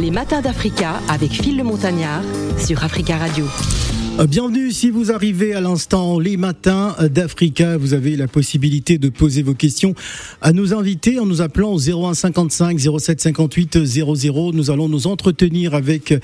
Les matins d'Africa avec Phil le Montagnard sur Africa Radio. Euh, bienvenue si vous arrivez à l'instant les matins d'Africa. Vous avez la possibilité de poser vos questions à nos invités en nous appelant au 0155 0758 00. Nous allons nous entretenir avec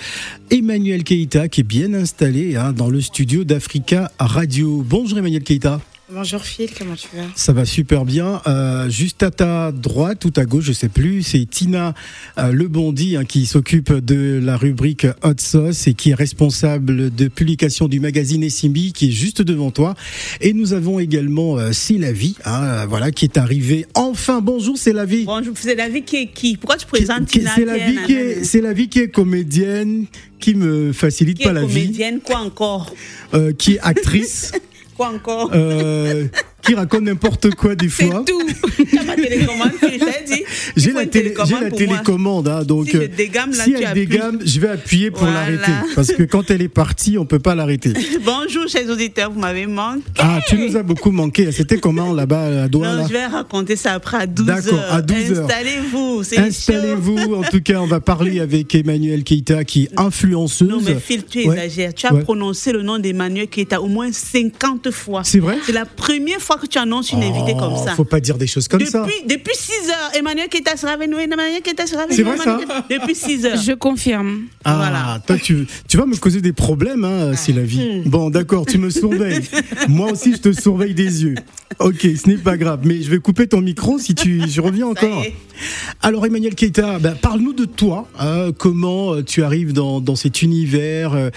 Emmanuel Keita qui est bien installé hein, dans le studio d'Africa Radio. Bonjour Emmanuel Keita. Bonjour Phil, comment tu vas? Ça va super bien. Euh, juste à ta droite ou à gauche, je sais plus, c'est Tina euh, Lebondi hein, qui s'occupe de la rubrique Hot Sauce et qui est responsable de publication du magazine Essimbi qui est juste devant toi. Et nous avons également euh, C'est la vie, hein, voilà, qui est arrivé enfin. Bonjour, c'est la vie. Bonjour, c'est la vie qui est qui? Pourquoi tu présentes Tina C'est la vie qui est, c'est la vie qui est comédienne, qui me facilite qui pas la vie. Comédienne, quoi encore? Euh, Qui est actrice. Quoi encore euh, Qui raconte n'importe quoi des fois. C'est tout. Tu as ma télécommande. J'ai la, télé, la télécommande, hein, donc si, dégamme, là, si elle dégamme, je vais appuyer pour Voilà. l'arrêter. Parce que quand elle est partie, on peut pas l'arrêter. Bonjour, chers auditeurs, vous m'avez manqué. Ah, tu nous as beaucoup manqué. C'était comment là-bas à Douala? Non, je vais raconter ça après à 12 D'accord, à 12 heures. Installez-vous, Installez-vous. En tout cas, on va parler avec Emmanuel Keita, qui est influenceuse. Non, mais Phil, tu Ouais. exagères. Tu as Ouais. prononcé le nom d'Emmanuel Keita au moins 50 fois. C'est vrai? C'est la première fois que tu annonces une invitée Oh, comme ça. Faut pas dire des choses comme depuis, ça. Depuis 6 heures, Emmanuel Keita sera venu. Emmanuel Keita sera venu. C'est vrai, Emmanuel ça Depuis 6 heures. Je confirme. Ah, Voilà. toi, tu, tu vas me causer des problèmes, hein, c'est la vie. Bon, d'accord, tu me surveilles. Moi aussi, je te surveille des yeux. Ok, ce n'est pas grave, mais je vais couper ton micro si tu, je reviens encore. Alors, Emmanuel Keita, ben, parle-nous de toi. hein, comment euh, tu arrives dans, dans cet univers euh,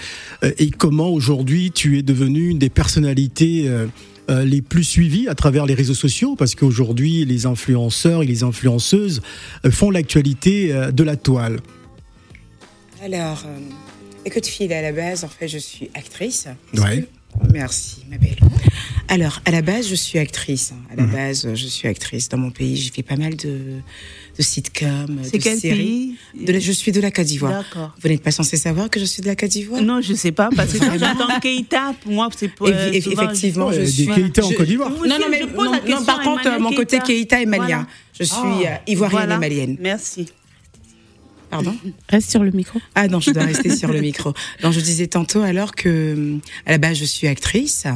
et comment aujourd'hui tu es devenu une des personnalités. euh, euh, les plus suivies à travers les réseaux sociaux parce qu'aujourd'hui les influenceurs et les influenceuses euh, font l'actualité euh, de la toile. Alors, écoute, Phil, à la base, en fait, je suis actrice. Ouais. Merci, ma belle. Alors, à la base, je suis actrice. hein. À la Mhm. base, je suis actrice. Dans mon pays, j'ai fait pas mal de, de sitcoms, C'est de quel séries. pays? De la- je suis de la Côte d'Ivoire. D'accord. Vous n'êtes pas censé savoir que je suis de la Côte d'Ivoire? Non, je sais pas, parce que j'entends Keita, pour moi, c'est. Eff- eff- Effectivement, je suis. Keita en Côte d'Ivoire. Non, non, mais je pose non, la non, question par à contre, Emmanuel mon côté Keita. Est malien. Voilà. Je suis euh, ivoirienne Voilà. et malienne. Merci. Pardon Reste sur le micro. Ah non, je dois rester sur le micro. Donc je disais tantôt alors que à la base je suis actrice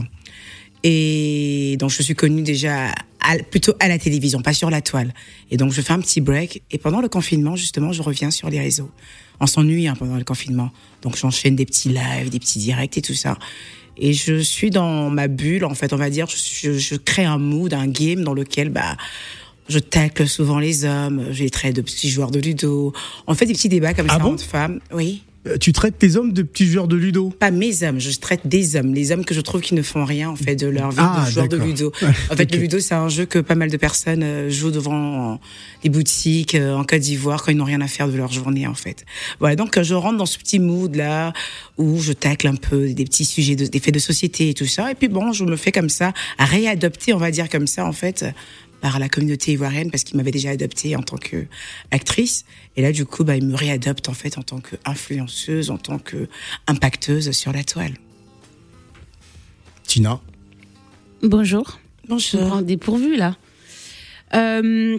et donc je suis connue déjà à- plutôt à la télévision, pas sur la toile. Et donc je fais un petit break et pendant le confinement justement je reviens sur les réseaux. On s'ennuie hein, pendant le confinement, donc j'enchaîne des petits lives, des petits directs et tout ça. Et je suis dans ma bulle en fait, on va dire. Je, je- je crée un mood, un game dans lequel bah je tacle souvent les hommes, j'ai traité de petits joueurs de ludo. On fait des petits débats comme Ah ça bon entre femmes. Oui. Euh, Tu traites tes hommes de petits joueurs de ludo? Pas mes hommes, je traite des hommes, les hommes que je trouve qui ne font rien en fait de leur vie Ah, de joueurs de ludo. En fait, le ludo c'est un jeu que pas mal de personnes euh, jouent devant euh, les boutiques euh, en Côte d'Ivoire quand ils n'ont rien à faire de leur journée en fait. Voilà, donc euh, je rentre dans ce petit mood là où je tacle un peu des petits sujets, de, des faits de société et tout ça. Et puis bon, je me fais comme ça, à réadopter, on va dire comme ça en fait par la communauté ivoirienne parce qu'ils m'avaient déjà adoptée en tant que actrice et là du coup bah ils me réadoptent en fait en tant que influenceuse en tant que impacteuse sur la toile. Tina Bonjour. Je me Bonjour. prends dépourvu là. Euh,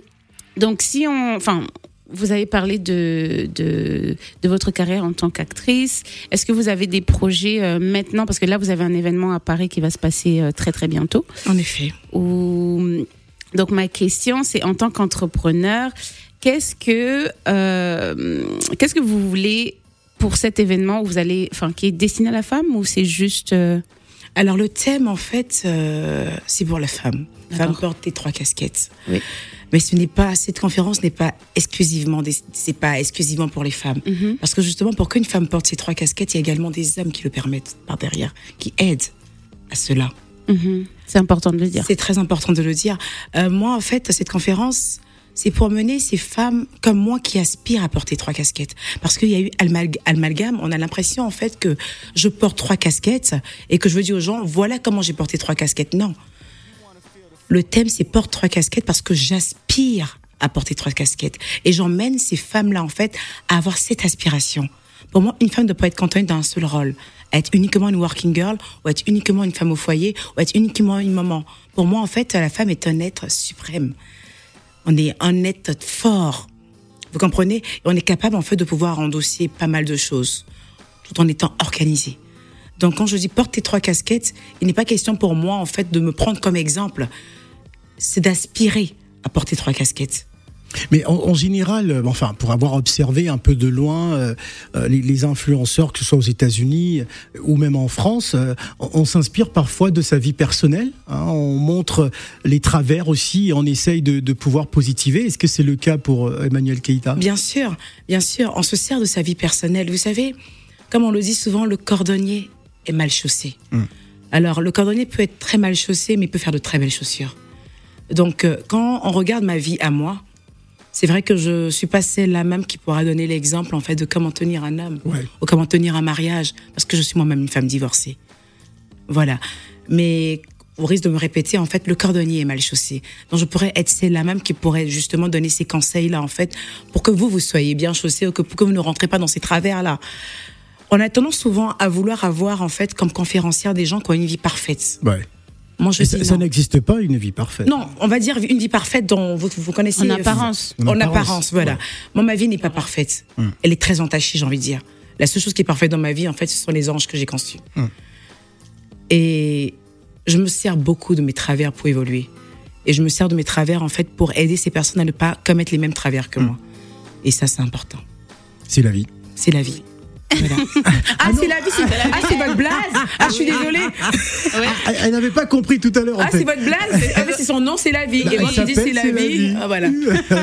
donc si on, enfin, vous avez parlé de, de, de votre carrière en tant qu'actrice. Est-ce que vous avez des projets euh, maintenant? Parce que là, vous avez un événement à Paris qui va se passer euh, très très bientôt. En effet. Où- Donc ma question, c'est en tant qu'entrepreneur, qu'est-ce que euh, qu'est-ce que vous voulez pour cet événement où vous allez, enfin, qui est destiné à la femme ou c'est juste euh, Alors le thème en fait euh, c'est pour la femme. Femme porte les trois casquettes. Oui. Mais ce n'est pas cette conférence n'est pas exclusivement c'est pas exclusivement pour les femmes. Mhm. Parce que justement pour qu'une femme porte ces trois casquettes, il y a également des hommes qui le permettent par derrière, qui aident à cela. Mhm. C'est important de le dire. C'est très important de le dire. Euh, moi, en fait, cette conférence, c'est pour mener ces femmes comme moi qui aspirent à porter trois casquettes. Parce qu'il y a eu amalg- amalgame, on a l'impression, en fait, que je porte trois casquettes et que je veux dire aux gens, voilà comment j'ai porté trois casquettes. Non. Le thème, c'est porte trois casquettes parce que j'aspire à porter trois casquettes. Et j'emmène ces femmes-là, en fait, à avoir cette aspiration. Pour moi, une femme ne peut pas être cantonnée d'un seul rôle. Être uniquement une working girl, ou être uniquement une femme au foyer, ou être uniquement une maman. Pour moi, en fait, la femme est un être suprême. On est un être fort. Vous comprenez? On est capable en fait de pouvoir endosser pas mal de choses tout en étant organisé. Donc quand je dis porte trois casquettes, il n'est pas question pour moi en fait de me prendre comme exemple. C'est d'aspirer à porter trois casquettes. Mais en, en général, euh, enfin, pour avoir observé un peu de loin euh, euh, les, les influenceurs, que ce soit aux États-Unis ou même en France, euh, on, on s'inspire parfois de sa vie personnelle. hein. on montre les travers aussi et on essaye de, de pouvoir positiver. Est-ce que c'est le cas pour Emmanuel Keïta? Bien sûr, bien sûr, on se sert de sa vie personnelle. Vous savez, comme on le dit souvent, le cordonnier est mal chaussé. Mm. Alors, le cordonnier peut être très mal chaussé, mais il peut faire de très belles chaussures. Donc, euh, quand on regarde ma vie à moi, c'est vrai que je suis pas celle-là même qui pourra donner l'exemple en fait de comment tenir un homme Ouais. ou comment tenir un mariage, parce que je suis moi-même une femme divorcée. Voilà. Mais au risque de me répéter, en fait, le cordonnier est mal chaussé. Donc, je pourrais être celle-là même qui pourrait justement donner ces conseils-là, en fait, pour que vous, vous soyez bien chaussé ou que, pour que vous ne rentrez pas dans ces travers-là. On a tendance souvent à vouloir avoir, en fait, comme conférencière des gens qui ont une vie parfaite. Ouais. Moi, je Et dis ça n'existe pas une vie parfaite. Non, on va dire une vie parfaite dont vous, vous connaissez. En apparence. En En apparence, apparence, voilà. ouais. Moi, ma vie n'est pas parfaite. Mm. Elle est très entachée, j'ai envie de dire. La seule chose qui est parfaite dans ma vie, en fait, ce sont les anges que j'ai conçus. Mm. Et je me sers beaucoup de mes travers pour évoluer. Et je me sers de mes travers, en fait, pour aider ces personnes à ne pas commettre les mêmes travers que moi. Et ça, c'est important. C'est la vie. C'est la vie. Voilà. ah, c'est la vie, c'est ah, c'est votre blague. Ah, je suis désolée. Ah, Elle n'avait pas compris tout à l'heure. Ah, c'est votre blague. Ah, mais c'est son nom, c'est la vie. Bah, Et moi, dis, c'est la vie. Ah, voilà.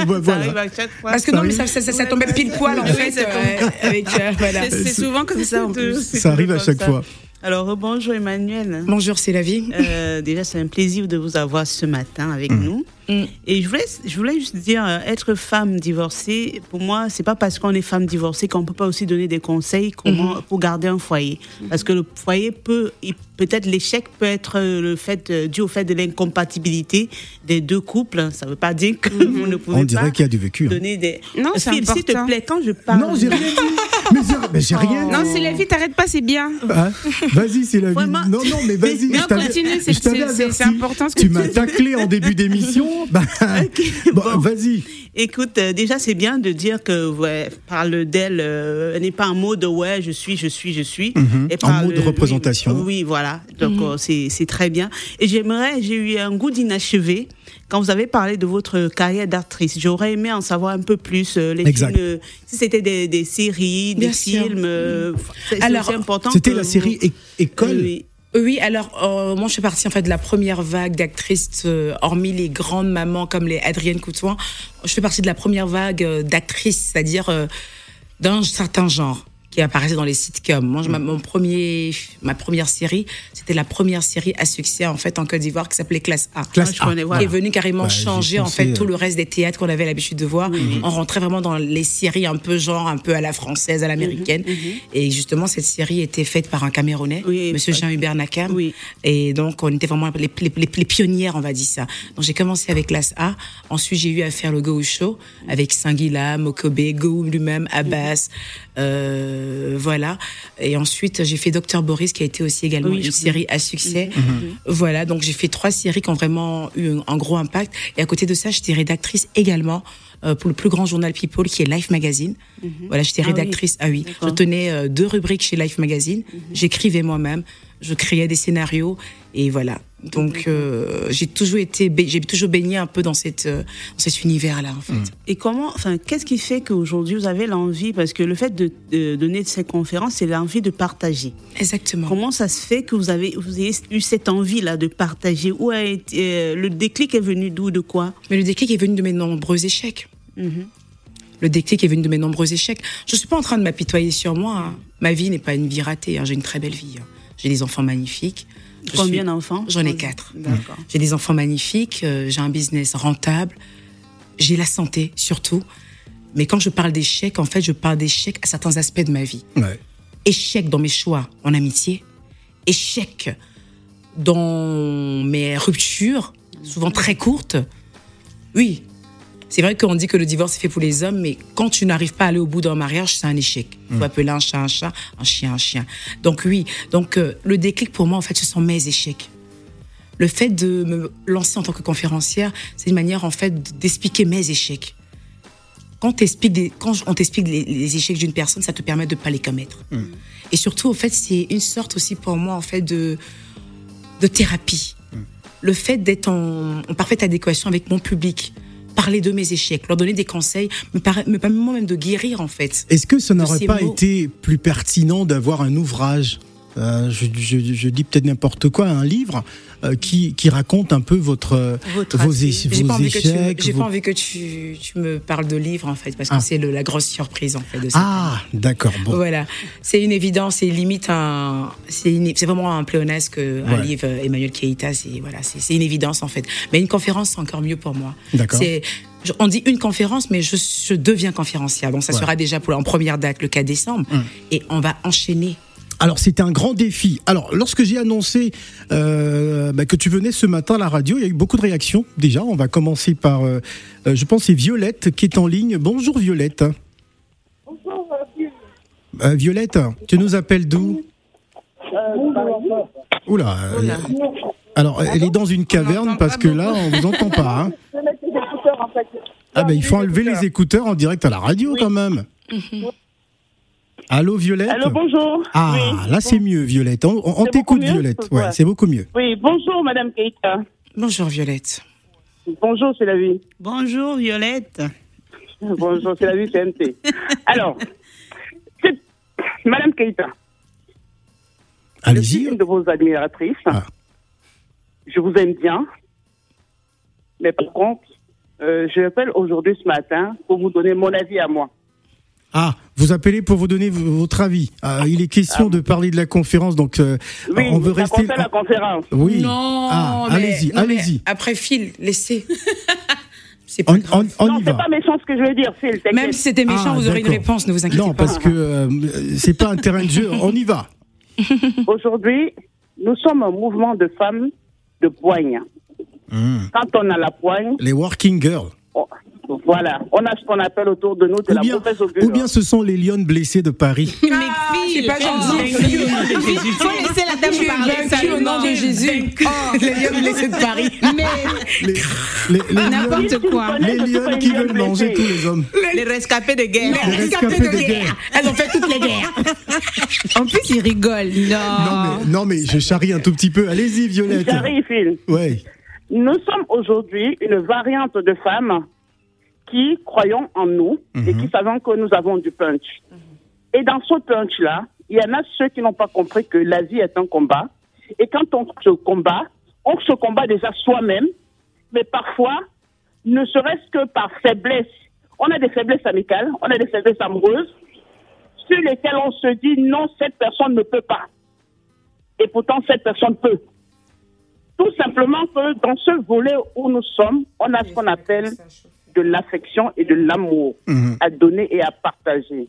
voilà. Ça arrive à chaque fois. Parce que Ça non, mais ça, ça, ça, ça tombait pile poil, en fait, euh, avec, euh, voilà. C'est souvent comme ça en plus. Ça arrive à chaque fois. Alors, bonjour Emmanuel. Bonjour, c'est la vie. Euh, déjà, c'est un plaisir de vous avoir ce matin avec nous. Mm. Et je voulais, je voulais juste dire, euh, être femme divorcée, pour moi, c'est pas parce qu'on est femme divorcée qu'on peut pas aussi donner des conseils comment Mm-hmm. pour garder un foyer. Parce que le foyer peut, peut-être l'échec peut être euh, le fait euh, dû au fait de l'incompatibilité des deux couples. Ça veut pas dire que vous ne pouvez On pas dirait qu'il y a du vécu. hein. donner des. Non, c'est s'il te plaît, quand je parle. Non, j'ai rien dit. Mais j'ai- mais j'ai rien. Non, c'est la vie, t'arrêtes pas, c'est bien. Hein Vas-y, c'est la vie. Vraiment. Non, non, mais vas-y. Mais je on continue, c'est- je t'avais c'est- c'est- averti. c'est important ce que Tu tu m'as taclé en début d'émission. Bah, bon, bon. vas-y. Écoute, euh, déjà, c'est bien de dire que, ouais, parle d'elle, euh, elle n'est pas un mot de ouais, je suis, je suis, je suis. Mhm. Et Un mot de représentation. Oui, oui, voilà. Donc, euh, c'est c'est très bien. Et j'aimerais, j'ai eu un goût d'inachevé quand vous avez parlé de votre carrière d'actrice. J'aurais aimé en savoir un peu plus. euh, les Exact. films, euh, si c'était des, des séries, des Bien films. euh, c'est important. C'était la série École. Oui. Oui, alors euh, moi je fais partie en fait de la première vague d'actrices, euh, hormis les grandes mamans comme les Adrienne Coutoin, je fais partie de la première vague euh, d'actrices, c'est-à-dire euh, d'un certain genre qui apparaissait dans les sitcoms. Moi, je- ma, mon premier, ma première série, c'était la première série à succès en fait en Côte d'Ivoire qui s'appelait Classe A. Classe Ah, A. voilà. qui est venu carrément Bah, changer en fait tout euh, le reste des théâtres qu'on avait l'habitude de voir. On rentrait vraiment dans les séries un peu genre un peu à la française, à l'américaine. Et justement cette série était faite par un Camerounais, Oui, Monsieur Jean-Hubert Nakam. Oui. Et donc on était vraiment les, les, les- les pionnières, on va dire ça. Donc j'ai commencé avec classe A. Ensuite j'ai eu à faire le Go Show avec Sangila, Mokobe, Go lui-même, Abbas, euh, voilà. Et ensuite j'ai fait Docteur Boris qui a été aussi également Oui, une série à succès. Voilà, donc j'ai fait trois séries qui ont vraiment eu un, gros impact. Et à côté de ça, j'étais rédactrice également euh, pour le plus grand journal People qui est Life Magazine. Voilà, j'étais Ah oui. rédactrice. Ah oui, je tenais euh, deux rubriques chez Life Magazine. J'écrivais moi-même, je créais des scénarios et voilà. Donc euh, j'ai toujours été, j'ai toujours baigné un peu dans cette, euh, dans cet univers-là en fait. Et comment, enfin, qu'est-ce qui fait qu'aujourd'hui vous avez l'envie, parce que le fait de, de donner ces conférences, c'est l'envie de partager. Exactement. Comment ça se fait que vous avez, vous ayez eu cette envie-là de partager? Où a été euh, le déclic est venu d'où, de quoi? Mais le déclic est venu de mes nombreux échecs. Mhm. Le déclic est venu de mes nombreux échecs. Je suis pas en train de m'apitoyer sur moi. hein. Ma vie n'est pas une vie ratée. hein. J'ai une très belle vie. hein. J'ai des enfants magnifiques. Combien d'enfants J'en ai quatre. D'accord. J'ai des enfants magnifiques. euh, j'ai un business rentable. J'ai la santé surtout. Mais quand je parle d'échecs, en fait, je parle d'échecs à certains aspects de ma vie. Ouais. Échec dans mes choix en amitié, échec dans mes ruptures, souvent très courtes. Oui, c'est vrai qu'on dit que le divorce est fait pour les hommes, mais quand tu n'arrives pas à aller au bout d'un mariage, c'est un échec. Il faut appeler un chat un chat, un chien un chien. Donc oui, donc euh, le déclic pour moi, en fait, ce sont mes échecs. Le fait de me lancer en tant que conférencière, c'est une manière en fait d'expliquer mes échecs. quand, t'expliques des- quand on t'explique les, les échecs d'une personne, ça te permet de pas les commettre. Et surtout, en fait, c'est une sorte aussi pour moi, en fait, de, de thérapie. Le fait d'être en, en parfaite adéquation avec mon public, parler de mes échecs, leur donner des conseils, me, me permet moi-même de guérir, en fait. Est-ce que ça n'aurait pas mots. été plus pertinent d'avoir un ouvrage euh, je, je- je dis peut-être n'importe quoi, un livre euh, qui, qui raconte un peu votre, euh, Votre vos, J'ai pas envie que tu, me- échecs. j'ai vos- pas envie que tu, tu me parles de livres, en fait, parce que Ah. c'est la grosse surprise, en fait, de cette Ah, d'accord. Bon. Voilà, c'est une évidence, c'est limite un, c'est vraiment un pléonasque, un Ouais. livre Emmanuel Keita, c'est voilà, c'est c'est une évidence en fait. Mais une conférence, c'est encore mieux pour moi. D'accord. On dit une conférence, mais je, je deviens conférencière. Donc ça Ouais. Hum. sera déjà pour en première date le 4 décembre, et on va enchaîner. Alors c'était un grand défi. Alors lorsque j'ai annoncé euh, bah, que tu venais ce matin à la radio, il y a eu beaucoup de réactions. Déjà, on va commencer par, euh, euh, je pense, c'est Violette qui est en ligne. Bonjour Violette. Euh, Violette, tu nous appelles d'où? Oula. euh, alors, elle est dans une caverne parce que là, on vous entend pas. hein. Ah ben, il faut enlever les écouteurs en direct à la radio quand même. Allô Violette Allô, bonjour. Ah, Oui. là c'est mieux, Violette. On, t'écoute, beaucoup mieux Violette. Ouais. C'est beaucoup mieux. Oui, bonjour, Madame Keita. Bonjour Violette. Bonjour, c'est la vie. Bonjour Violette. Bonjour, c'est la vie CNT. Alors, c'est- Madame Keita, je suis Allez-y. une de vos admiratrices. Ah. Je vous aime bien. Mais par contre, euh, je appelle aujourd'hui, ce matin, pour vous donner mon avis à moi. Ah, vous appelez pour vous donner votre avis. Ah, il est question de parler de la conférence, donc euh, Oui, on veut rester. concerne la conférence. Oui. Non, Ah, mais- allez-y, non, mais allez-y. Après Phil, laissez. c'est pas On, grave. on- on non, y c'est va. pas méchant ce que je veux dire, Phil, t'inquiète. Même si c'était méchant, Ah, vous aurez une réponse, ne vous inquiétez Non, pas. parce que euh, c'est pas un terrain de jeu. On y va. Aujourd'hui, nous sommes un mouvement de femmes de poigne. Hmm. Quand on a la poigne, Les working girls. Voilà, on a ce qu'on appelle autour de nous de Ou la bien, mauvaise augure. ou bien ce sont les lionnes blessées de Paris. Mais c'est pas gentil. Faut laisser la dame parler. au nom de Jésus. Oh, les lions blessés de Paris. Mais Les, les, les N'importe lionnes, quoi. les lionnes qui veulent manger tous les hommes. Les rescapés de guerre. Les rescapés de guerre. Elles ont fait toutes les guerres. en plus, il rigole. Non. Non mais, non mais je charrie un tout petit peu. Allez-y Violette. J'arrive, Phil. Ouais. Nous sommes aujourd'hui une variante de femmes qui croyons en nous et qui savons que nous avons du punch. Et dans ce punch-là, il y en a ceux qui n'ont pas compris que la vie est un combat. Et quand on se combat, on se combat déjà soi-même, mais parfois, ne serait-ce que par faiblesse. On a des faiblesses amicales, on a des faiblesses amoureuses, sur lesquelles on se dit non, cette personne ne peut pas. Et pourtant, cette personne peut. Tout simplement que dans ce volet où nous sommes, on a ce qu'on appelle de l'affection et de l'amour Mhm. à donner et à partager.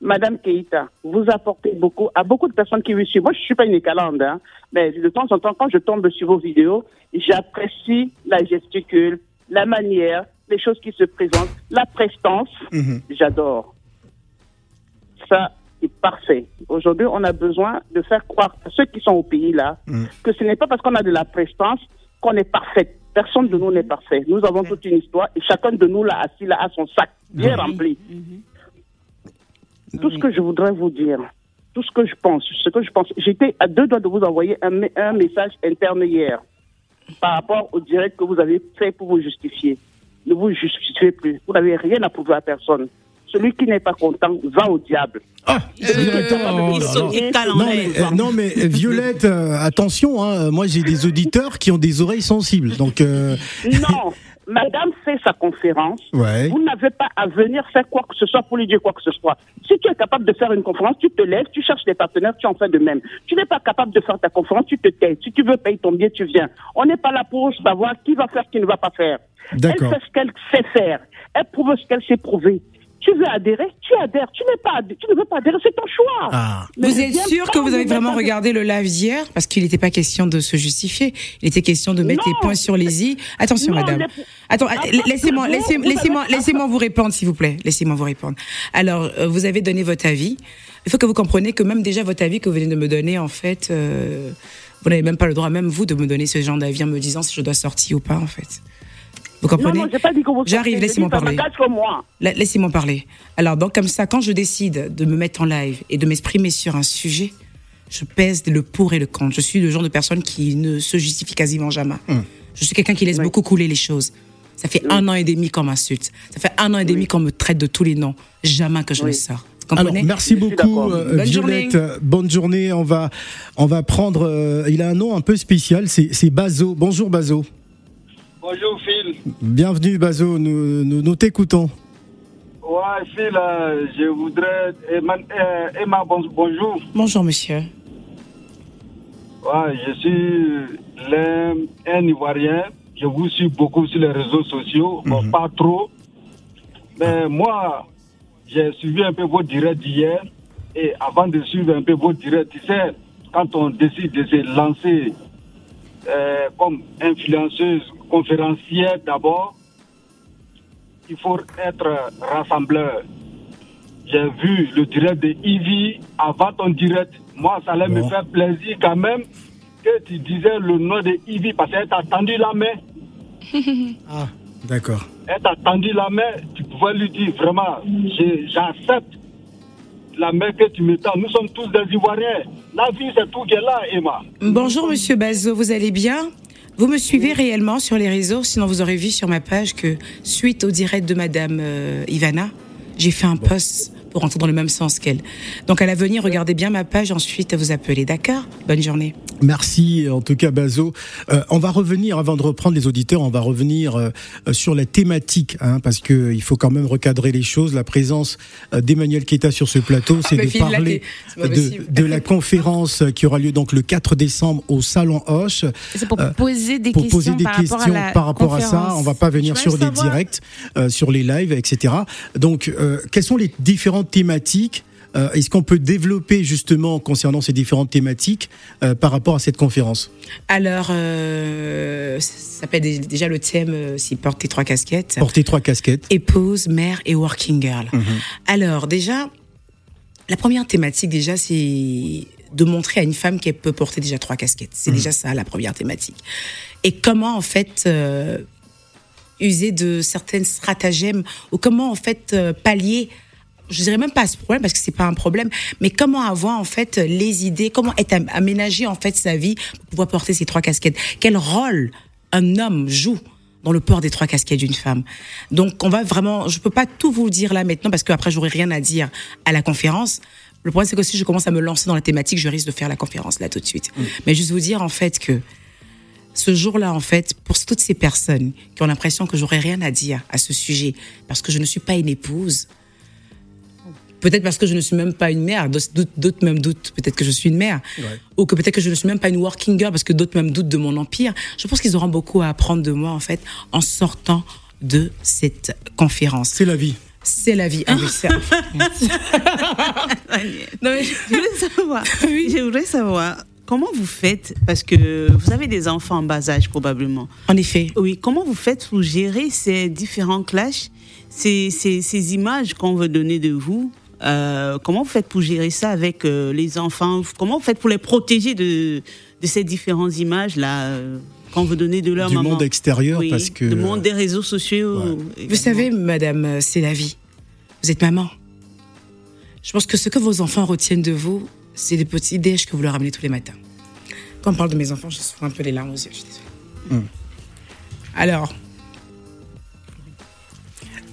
Madame Keita, vous apportez beaucoup à beaucoup de personnes qui vous suivent. Moi, je suis pas une écalande, hein, mais de temps en temps, quand je tombe sur vos vidéos, j'apprécie la gesticule, la manière, les choses qui se présentent, la prestance. Mhm. J'adore. Ça, c'est parfait. Aujourd'hui, on a besoin de faire croire à ceux qui sont au pays là Mhm. que ce n'est pas parce qu'on a de la prestance qu'on est parfait. Personne de nous n'est parfait. Nous avons toute une histoire et chacun de nous là assis là a son sac bien rempli. Tout ce que je voudrais vous dire, tout ce que je pense, ce que je pense, j'étais à deux doigts de vous envoyer un, un message interne hier par rapport au direct que vous avez fait pour vous justifier. Ne vous justifiez plus. Vous n'avez rien à prouver à personne. Celui qui n'est pas content va au diable. Ah, Non l'air. mais, euh, non mais euh, Violette, euh, attention, hein, moi j'ai des auditeurs qui ont des oreilles sensibles, donc euh, Non, madame fait sa conférence. ouais. Vous n'avez pas à venir faire quoi que ce soit pour lui dire quoi que ce soit. Si tu es capable de faire une conférence, tu te lèves, tu cherches des partenaires, tu en fais de même. Tu n'es pas capable de faire ta conférence, tu te tais. Si tu veux payer ton billet, tu viens. On n'est pas là pour savoir qui va faire, qui ne va pas faire. Elle fait ce qu'elle sait faire. Elle prouve ce qu'elle sait prouver. Tu veux adhérer, tu adhères. Tu n'es pas, tu ne veux pas adhérer, c'est ton choix. Ah. Mais Vous êtes sûr que vous avez vraiment regardé le live d'hier Parce qu'il n'était pas question de se justifier. Il était question de mettre Non. les points sur les i. Attention, Non, madame. Attends, laissez-moi, laissez, vous laissez-moi, laissez-moi vous répondre, s'il vous plaît. Laissez-moi vous répondre. Alors, euh, vous avez donné votre avis. Il faut que vous compreniez que même déjà votre avis que vous venez de me donner, en fait, euh, vous n'avez même pas le droit, même vous, de me donner ce genre d'avis en me disant si je dois sortir ou pas, en fait. Vous comprenez Non, non, j'ai pas dit que vous J'arrive, laissez-moi parler. La- Laissez-moi parler. Alors, donc, comme ça, quand je décide de me mettre en live et de m'exprimer sur un sujet, je pèse le pour et le contre. Je suis le genre de personne qui ne se justifie quasiment jamais. Je suis quelqu'un qui laisse Oui. beaucoup couler les choses. Ça fait un an et demi qu'on m'insulte. Ça fait un an et demi qu'on me traite de tous les noms. Jamais que je Oui. le sors. Alors, comprenez merci beaucoup, euh, Bonne Violette. journée. Bonne journée. On va, on va prendre. euh, il a un nom un peu spécial. C'est c'est Bazo. Bonjour, Bazo. Bonjour Phil. Bienvenue, Bazo. Nous, nous, nous t'écoutons. Ouais, Phil, euh, je voudrais. Emma, euh, Emma, bon- bonjour. Bonjour, monsieur. Ouais, je suis un Ivoirien. Je vous suis beaucoup sur les réseaux sociaux. Bon, pas trop. Mais moi, j'ai suivi un peu vos directs d'hier. Et avant de suivre un peu vos directs, tu sais, quand on décide de se lancer euh, comme influenceuse, conférencière d'abord, il faut être rassembleur. J'ai vu le direct de Ivy avant ton direct. Moi, ça allait Bon. me faire plaisir quand même que tu disais le nom de Ivy parce qu'elle t'a tendu la main. Ah, d'accord. Elle t'a tendu la main. Tu pouvais lui dire vraiment, j'accepte la main que tu me tends. Nous sommes tous des Ivoiriens. La vie, c'est tout qui est là, Emma. Bonjour, monsieur Bazo. Vous allez bien? Vous me suivez réellement sur les réseaux Sinon, vous aurez vu sur ma page que, suite au direct de madame euh, Ivana, j'ai fait un post pour entrer dans le même sens qu'elle. Donc, à l'avenir, regardez bien ma page, ensuite vous appelez, d'accord? Bonne journée. Merci en tout cas Bazo. Euh, on va revenir avant de reprendre les auditeurs, on va revenir euh, euh, sur la thématique hein, parce que il faut quand même recadrer les choses. La présence d'Emmanuel Keta sur ce plateau, c'est mais de parler de, la conférence qui aura lieu donc le 4 décembre au Salon Hoche. C'est pour Euh, poser des pour questions poser des par questions rapport à la par rapport à ça. On va pas venir sur des savoir- directs, euh, sur les lives, etc. Donc, euh, quelles sont les différentes thématiques euh, Est-ce qu'on peut développer justement concernant ces différentes thématiques euh, par rapport à cette conférence? Alors, euh, ça s'appelle dé- déjà le thème, euh, s'il porte tes trois casquettes. Porter trois casquettes. épouse, mère et working girl. Alors déjà, la première thématique déjà, c'est de montrer à une femme qu'elle peut porter déjà trois casquettes. C'est déjà ça la première thématique. Et comment en fait user de certaines stratagèmes ou comment en fait pallier je dirais même pas ce problème parce que c'est pas un problème, mais comment avoir en fait les idées, comment être am- aménager en fait sa vie pour pouvoir porter ces trois casquettes? Quel rôle un homme joue dans le port des trois casquettes d'une femme? Donc on va vraiment, je peux pas tout vous dire là maintenant parce qu'après j'aurai rien à dire à la conférence. Le problème c'est que si je commence à me lancer dans la thématique, je risque de faire la conférence là tout de suite. Mais juste vous dire en fait que ce jour-là, en fait, pour toutes ces personnes qui ont l'impression que j'aurais rien à dire à ce sujet, parce que je ne suis pas une épouse, peut-être parce que je ne suis même pas une mère, d'autres même doutent peut-être que je suis une mère, ou que peut-être que je ne suis même pas une working girl, parce que d'autres même doutent de mon empire. Je pense qu'ils auront beaucoup à apprendre de moi, en fait, en sortant de cette conférence. C'est la vie. C'est la vie. Ah oui, c'est- Non, mais je voulais savoir. Je voudrais savoir comment vous faites, parce que vous avez des enfants en bas âge probablement. en effet. Oui, comment vous faites pour gérer ces différents clashs, ces, ces, ces images qu'on veut donner de vous euh, Comment vous faites pour gérer ça avec euh, les enfants? Comment vous faites pour les protéger de, de ces différentes images-là euh, qu'on veut donner de leur Du maman? monde extérieur, Oui, parce que- Du monde des réseaux sociaux. Ouais. Vous également. savez, madame, c'est la vie. Vous êtes maman. Je pense que ce que vos enfants retiennent de vous, c'est les petits déj que vous leur amenez tous les matins. Quand on parle de mes enfants, je souffre un peu les larmes aux yeux, je suis désolée. Alors,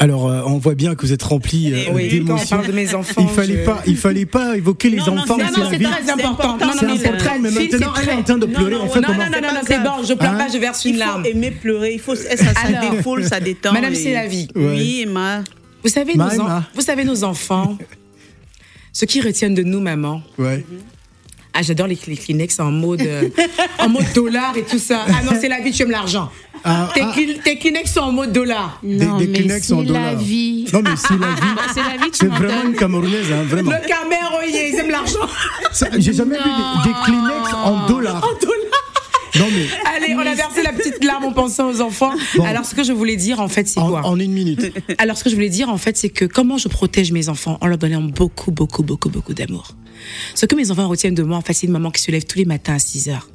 Alors, euh, on voit bien que vous êtes rempli euh, Eh oui, on d'émotions. de mes enfants, Il fallait je- pas, il fallait pas évoquer les Non, non, enfants. c'est- non, très important. Non, non, C'est non, important, c'est- mais maintenant c'est elle est en très- train de Non, pleurer. non, non, non, non, non, non, C'est bon, je pleure Hein pas, je verse une Il faut larme. aimer pleurer, il faut, ça, ça Alors, défoule, ça détend. Madame, et- c'est la vie. Oui, Emma. Vous savez, Ma, nos, vous savez, nos enfants, ce qui retiennent de nous, maman, Ouais. Ah, j'adore les, les Kleenex en mode, euh, en mode dollar et tout ça. Ah non, c'est la vie, tu aimes l'argent. Ah, tes, ah. Tes Kleenex sont en mode dollar. Non, des mais Kleenex en c'est la vie. Non, mais c'est la vie. C'est la vie, tu C'est vraiment une Camerounaise, hein, vraiment. Le Camer, oh ils aiment l'argent. J'ai jamais vu des, des Kleenex en dollars. En dollars. Non, mais Allez, on a versé la petite larme en pensant aux enfants. Bon. Alors, ce que je voulais dire, en fait, c'est en, quoi en une minute. Alors, ce que je voulais dire, en fait, c'est que comment je protège mes enfants en leur donnant beaucoup, beaucoup, beaucoup, beaucoup d'amour? Ce que mes enfants retiennent de moi, en fait, c'est une maman qui se lève tous les matins à 6 heures,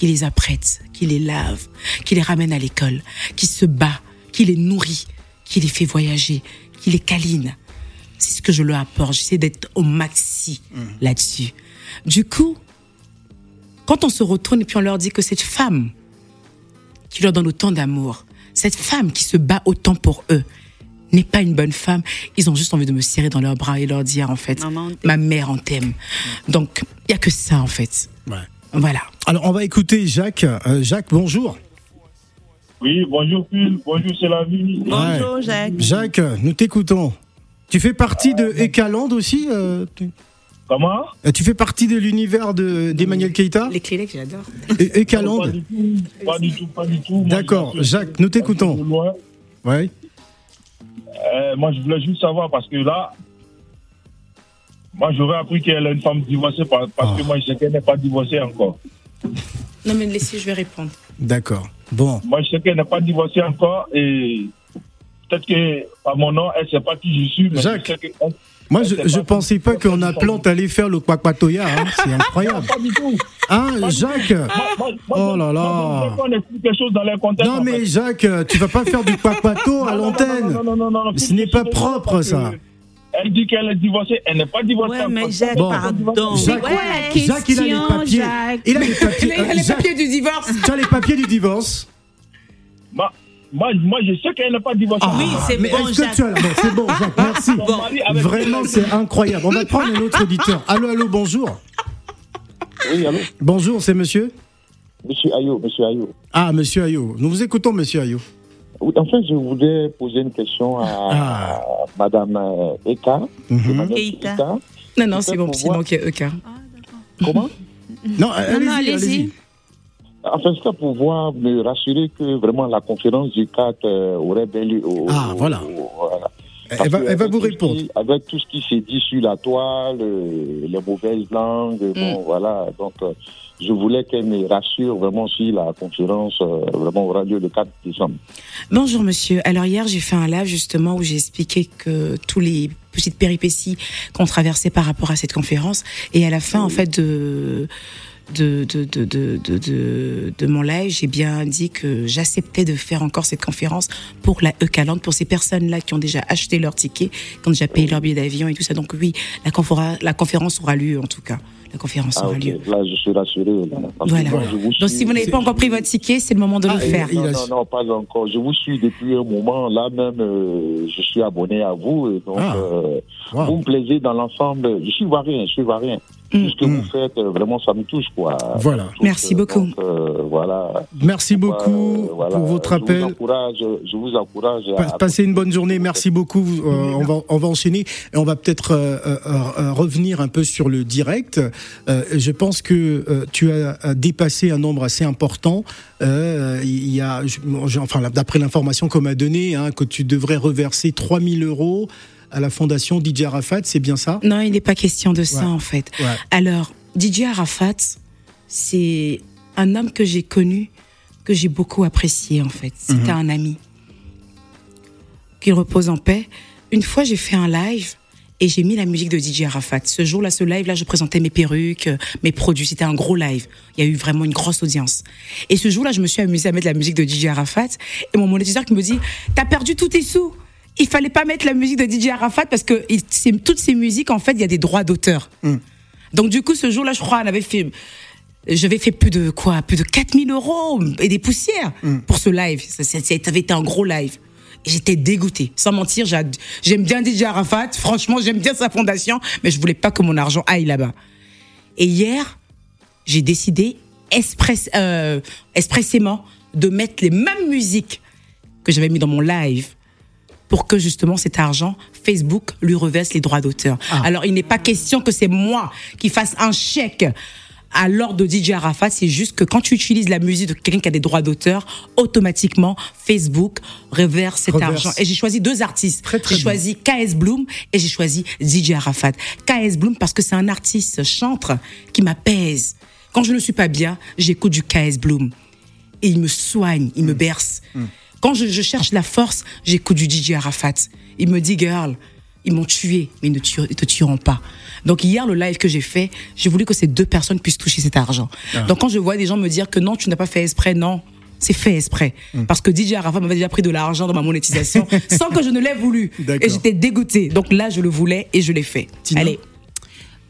qui les apprête, qui les lave, qui les ramène à l'école, qui se bat, qui les nourrit, qui les fait voyager, qui les câline. C'est ce que je leur apporte. J'essaie d'être au maxi là-dessus. Du coup, quand on se retourne et puis on leur dit que cette femme qui leur donne autant d'amour, cette femme qui se bat autant pour eux, n'est pas une bonne femme, ils ont juste envie de me serrer dans leurs bras et leur dire en fait, Maman, ma mère en t'aime. Donc, il y a que ça en fait. Ouais. Voilà. Alors, on va écouter Jacques. Euh, Jacques, bonjour. Oui, bonjour Phil, bonjour c'est la vie. Bonjour, Ouais. Jacques. Jacques, nous t'écoutons. Tu fais partie de Ekaland aussi euh, tu, Comment? Euh, tu fais partie de l'univers de- d'Emmanuel Keita Les Kleenex, j'adore. E- Ekaland Pas du tout, pas du tout, pas du tout. Moi, D'accord. Jacques, nous t'écoutons. Ouais. Euh, moi, je voulais juste savoir parce que là, moi, j'aurais appris qu'elle est une femme divorcée par- parce que Ah. moi, je sais qu'elle n'est pas divorcée encore. Non, mais laissez, je vais répondre. D'accord. Bon. Moi, je sais qu'elle n'est pas divorcée encore et peut-être que par mon nom, elle ne sait pas qui je suis. Mais Jacques. je sais que elle- Moi, je, pas pensais pas qu'en appelant, t'allais faire le Kwakpatoya. Hein. C'est incroyable. Pas du tout. Hein, Jacques? Moi, moi, moi, Oh là là. qu'on. Non, mais. Jacques, tu vas pas faire du Kwakpato à l'antenne. non, non, non, non, non, Ce n'est pas propre, que ça. Elle dit qu'elle est divorcée. Elle n'est pas divorcée. Ouais, mais. Jacques, Bon. pardon. Jacques, Jacques, il a les papiers. Jacques Il a les papiers. Il a euh, les papiers du divorce. tu as les papiers du divorce. Moi, moi, moi, je sais qu'elle n'est pas divorcée. Oui, c'est Mais bon, Jacques. tu as... Bon, c'est bon, Jacques, merci. Vraiment, c'est incroyable. On va prendre un autre auditeur. Allô, allô, bonjour. Oui, allô Bonjour, c'est monsieur? Monsieur Ayo, monsieur Ayo. Ah, monsieur Ayo. Nous vous écoutons, monsieur Ayo. Oui, En fait, je voulais poser une question à Ah. Madame euh, Eka. Mhm. Keita. Keita. Non, non, c'est Peut-être mon pour petit voir- nom qui est EK. Comment? Non, allez-y, non, allez-y. allez-y. Enfin, c'est pour pouvoir me rassurer que vraiment la conférence du 4 euh, aurait bien lieu. au- Ah, au- voilà. au- voilà. Elle va, elle va vous répondre. qui- avec tout ce qui s'est dit sur la toile, euh, les mauvaises langues, Mm. bon, voilà. Donc, euh, je voulais qu'elle me rassure vraiment si la conférence euh, vraiment aura lieu le 4 décembre. Bonjour monsieur. Alors hier j'ai fait un live justement où j'ai expliqué que tous les petites péripéties qu'on traversait par rapport à cette conférence et à la fin en fait de de, de, de, de, de, de, de mon live, j'ai bien dit que j'acceptais de faire encore cette conférence pour la E-Calende, pour ces personnes-là qui ont déjà acheté leur ticket, qui ont déjà payé leur billet d'avion et tout ça. Donc oui, la, conféra- la conférence aura lieu en tout cas. La conférence Ah, aura ok. lieu. Là, je suis rassuré. Voilà. moi, Donc suis- si vous n'avez pas encore pris votre ticket, c'est le moment de Ah, le et- faire. il Non, non, non, pas encore. Je vous suis depuis un moment. Là même, euh, je suis abonné à vous. Et donc, Ah. euh, Wow. vous me plaisez dans l'ensemble. Je suis varien, je suis varien. Mm. Tout ce que Mm. vous faites, euh, vraiment, ça me touche, quoi. Voilà. Merci euh, beaucoup. donc, euh, voilà. Merci beaucoup Euh, voilà. pour votre Je vous appel. encourage, je vous encourage. Pa- à- Passez une bonne journée, merci beaucoup. Euh, on, va, on va enchaîner et on va peut-être euh, euh, euh, revenir un peu sur le direct. Euh, je pense que euh, tu as as dépassé un nombre assez important. Euh, il y a, enfin, d'après l'information qu'on m'a donnée, hein, que tu devrais reverser 3000 euros à la fondation DJ Arafat, c'est bien ça? Non, il n'est pas question de ça Ouais. en fait. Ouais. Alors, Didier Arafat, c'est un homme que j'ai connu, que j'ai beaucoup apprécié en fait. C'était un ami. Qu'il repose en paix. Une fois, j'ai fait un live et j'ai mis la musique de DJ Arafat. Ce jour-là, ce live-là, je présentais mes perruques, mes produits. C'était un gros live. Il y a eu vraiment une grosse audience. Et ce jour-là, je me suis amusée à mettre la musique de DJ Arafat. Et mon monétiseur qui me dit, t'as perdu tous tes sous. Il fallait pas mettre la musique de DJ Arafat parce que toutes ces musiques, en fait, il y a des droits d'auteur. Donc du coup, ce jour-là, je crois, on avait fait, j'avais fait plus de quoi, plus de 4000 euros et des poussières pour ce live. Ça, ça, ça avait été un gros live. J'étais dégoûtée. Sans mentir, j'aime bien DJ Arafat. Franchement, j'aime bien sa fondation, mais je voulais pas que mon argent aille là-bas. Et hier, j'ai décidé express, euh, expressément de mettre les mêmes musiques que j'avais mis dans mon live pour que justement cet argent, Facebook lui reverse les droits d'auteur. Alors il n'est pas question que c'est moi qui fasse un chèque à l'ordre de DJ Arafat, c'est juste que quand tu utilises la musique de quelqu'un qui a des droits d'auteur, automatiquement Facebook reverse cet Reverse. argent. Et j'ai choisi deux artistes. Très, très J'ai choisi KS Bloom et j'ai choisi DJ Arafat. KS Bloom parce que c'est un artiste chantre qui m'apaise. Quand je ne suis pas bien, j'écoute du KS Bloom et il me soigne, il me berce. Quand je, je cherche la force, j'écoute du DJ Arafat. Il me dit, girl, ils m'ont tué, mais ils ne tuer- ils te tueront pas. Donc hier, le live que j'ai fait, j'ai voulu que ces deux personnes puissent toucher cet argent. Donc quand je vois des gens me dire que non, tu n'as pas fait exprès, non, C'est fait exprès. Mm. Parce que DJ Arafat m'avait déjà pris de l'argent dans ma monétisation sans que je ne l'ai voulu. Et j'étais dégoûtée. Donc là, je le voulais et je l'ai fait. Tina Allez.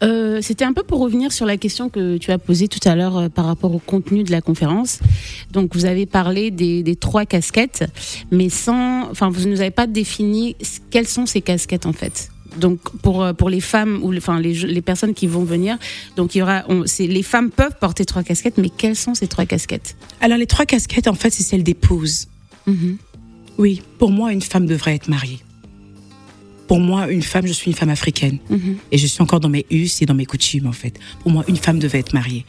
Euh, C'était un peu pour revenir sur la question que tu as posée tout à l'heure euh, par rapport au contenu de la conférence. Donc, vous avez parlé des, des trois casquettes, mais sans, enfin, vous ne nous avez pas défini quelles sont ces casquettes en fait. Donc, pour euh, pour les femmes ou les- enfin les, les personnes qui vont venir, donc il y aura, on, les femmes peuvent porter trois casquettes, mais quelles sont ces trois casquettes? Alors, les trois casquettes, en fait, c'est celle d'épouse. Mhm. Oui, pour moi, une femme devrait être mariée. Pour moi, une femme, je suis une femme africaine. Mhm. Et je suis encore dans mes us et dans mes coutumes, en fait. Pour moi, une femme devait être mariée.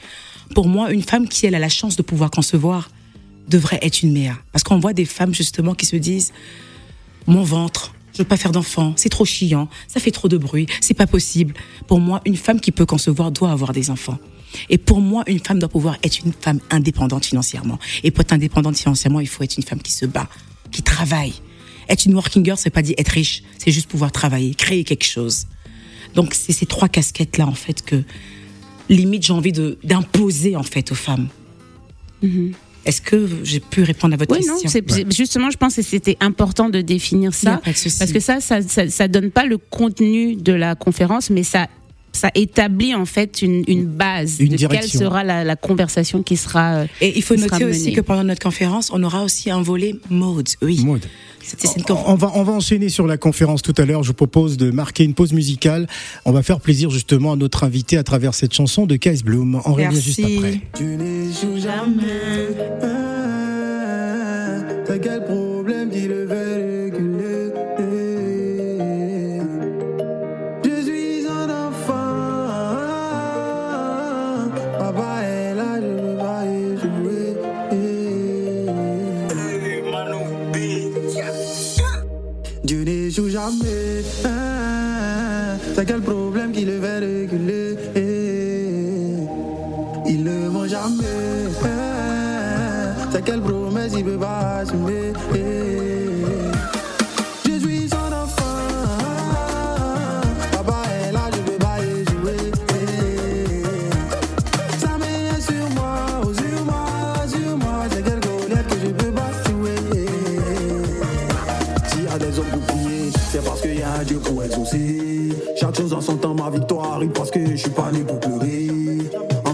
Pour moi, une femme qui, elle, a la chance de pouvoir concevoir, devrait être une mère. Parce qu'on voit des femmes, justement, qui se disent Mon ventre, je veux pas faire d'enfant, c'est trop chiant, ça fait trop de bruit, c'est pas possible. Pour moi, une femme qui peut concevoir doit avoir des enfants. Et pour moi, une femme doit pouvoir être une femme indépendante financièrement. Et pour être indépendante financièrement, il faut être une femme qui se bat, qui travaille. Être une working girl, c'est pas dire être riche, c'est juste pouvoir travailler, créer quelque chose. Donc c'est ces trois casquettes là en fait que limite j'ai envie de d'imposer en fait aux femmes. Est-ce que j'ai pu répondre à votre Oui, question? non, justement, je pense que c'était important de définir ça. de. Parce que ça, ça, ça, ça donne pas le contenu de la conférence, mais ça, ça établit en fait une, une base Une de direction. quelle sera la, la conversation qui sera. euh, Et il faut noter aussi menée. que pendant notre conférence, on aura aussi un volet mode. Oui. Maud. On va, on va enchaîner sur la conférence tout à l'heure. Je vous propose de marquer une pause musicale. On va faire plaisir justement à notre invité à travers cette chanson de Kais Bloom. On revient juste après. Tu n'échoues jamais.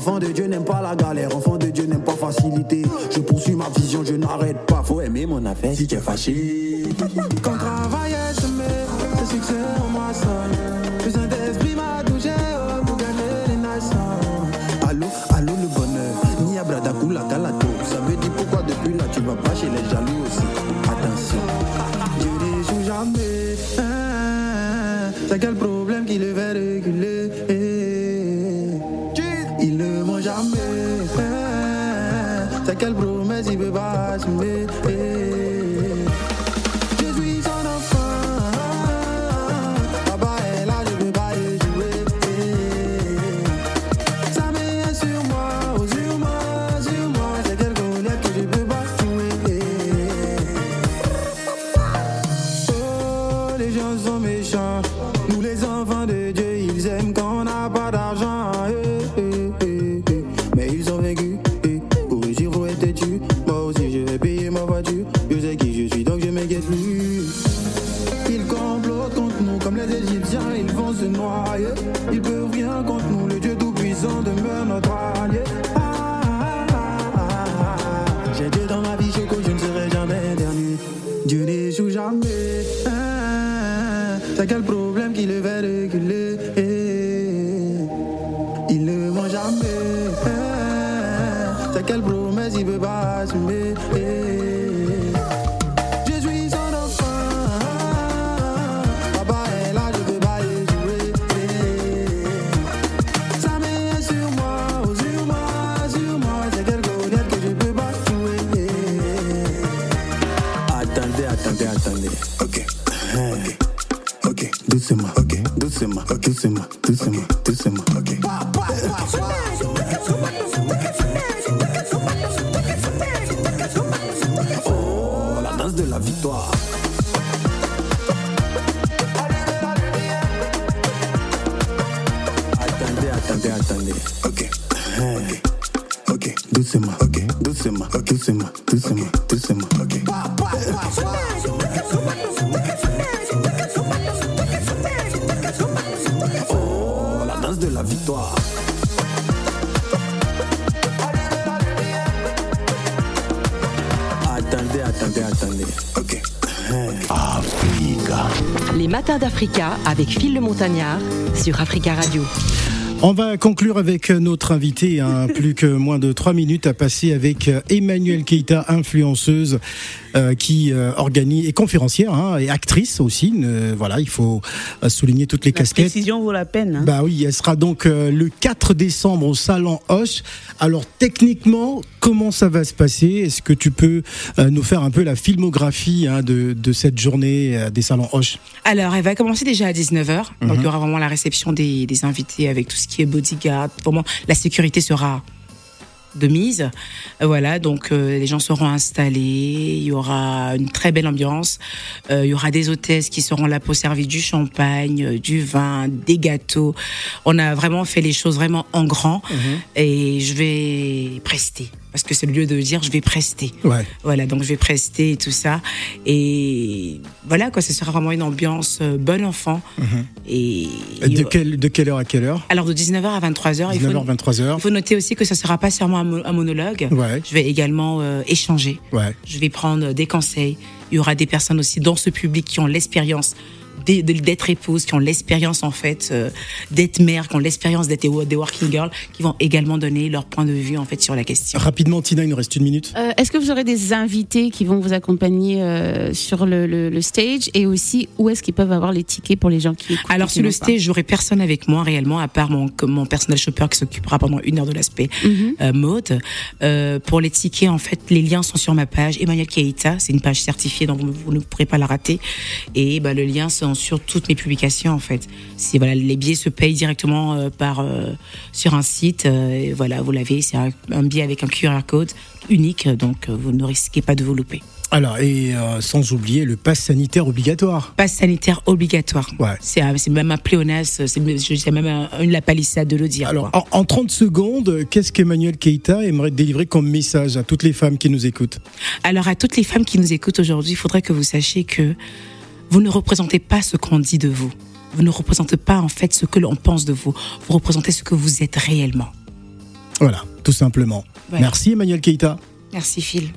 Enfant de Dieu n'aime pas la galère, enfant de Dieu n'aime pas facilité. Je poursuis ma vision, je n'arrête pas. Faut aimer mon affaire si tu es fâché. Quand travail est semé, le succès en sonne. Fly. Avec Phil le Montagnard sur Africa Radio. On va conclure avec notre invité, hein, plus que moins de trois minutes à passer avec Emmanuel Keita, influenceuse euh, qui euh, organise et conférencière hein, et actrice aussi. Euh, voilà, il faut souligner toutes les La casquettes. précision vaut la peine. hein. Bah oui, elle sera donc euh, le 4 décembre au Salon Hoche. Alors techniquement, comment ça va se passer? Est-ce que tu peux euh, nous faire un peu la filmographie hein, de, de cette journée euh, des Salons Hoche? Alors, elle va commencer déjà à 19h. Donc, Mhm. il y aura vraiment la réception des, des invités avec tout ce qui est bodyguard. Vraiment, la sécurité sera de mise. Euh, Voilà, donc euh, les gens seront installés. Il y aura une très belle ambiance. Euh, il y aura des hôtesses qui seront là pour servir du champagne, du vin, des gâteaux. On a vraiment fait les choses vraiment en grand. Et je vais prester. Parce que c'est le lieu de dire je vais prester. Ouais. Voilà, donc je vais prester et tout ça. Et voilà, quoi, ce sera vraiment une ambiance euh, bon enfant. Et De, quelle, de quelle heure à quelle heure? Alors de 19h à 23h, il faut, 19h, 23h. il faut noter aussi que ce ne sera pas seulement un, mo- un monologue. Ouais. Je vais également euh, échanger. Ouais. Je vais prendre des conseils. Il y aura des personnes aussi dans ce public qui ont l'expérience d'être épouse, qui ont l'expérience en fait euh, d'être mère, qui ont l'expérience d'être des working girls, qui vont également donner leur point de vue en fait sur la question. Rapidement, Tina, il nous reste une minute. Euh, Est-ce que vous aurez des invités qui vont vous accompagner euh, sur le, le- le stage? Et aussi où est-ce qu'ils peuvent avoir les tickets pour les gens qui écoutent Alors qui sur le stage, j'aurai personne avec moi réellement, à part mon, mon personnel shopper qui s'occupera pendant une heure de l'aspect euh, mode. Euh, pour les tickets, en fait, les liens sont sur ma page Emmanuel Keita. C'est une page certifiée, donc vous, vous ne pourrez pas la rater. Et bah, le lien sont sur toutes mes publications, en fait. C'est voilà, les billets se payent directement euh, par euh, sur un site. euh, et voilà, vous l'avez. C'est un, un billet avec un QR code unique, donc vous ne risquez pas de vous louper. Alors, et sans oublier le pass sanitaire obligatoire. Passe sanitaire obligatoire. Ouais. C'est même un pléonasme, c'est même un- une la palissade de le dire. Alors, en, en 30 secondes, qu'est-ce qu'Emmanuel Keita aimerait délivrer comme message à toutes les femmes qui nous écoutent? Alors à toutes les femmes qui nous écoutent aujourd'hui, il faudrait que vous sachiez que vous ne représentez pas ce qu'on dit de vous. Vous ne représentez pas en fait ce que l'on pense de vous. Vous représentez ce que vous êtes réellement. Voilà, tout simplement. Merci Emmanuel Keita. Merci Phil.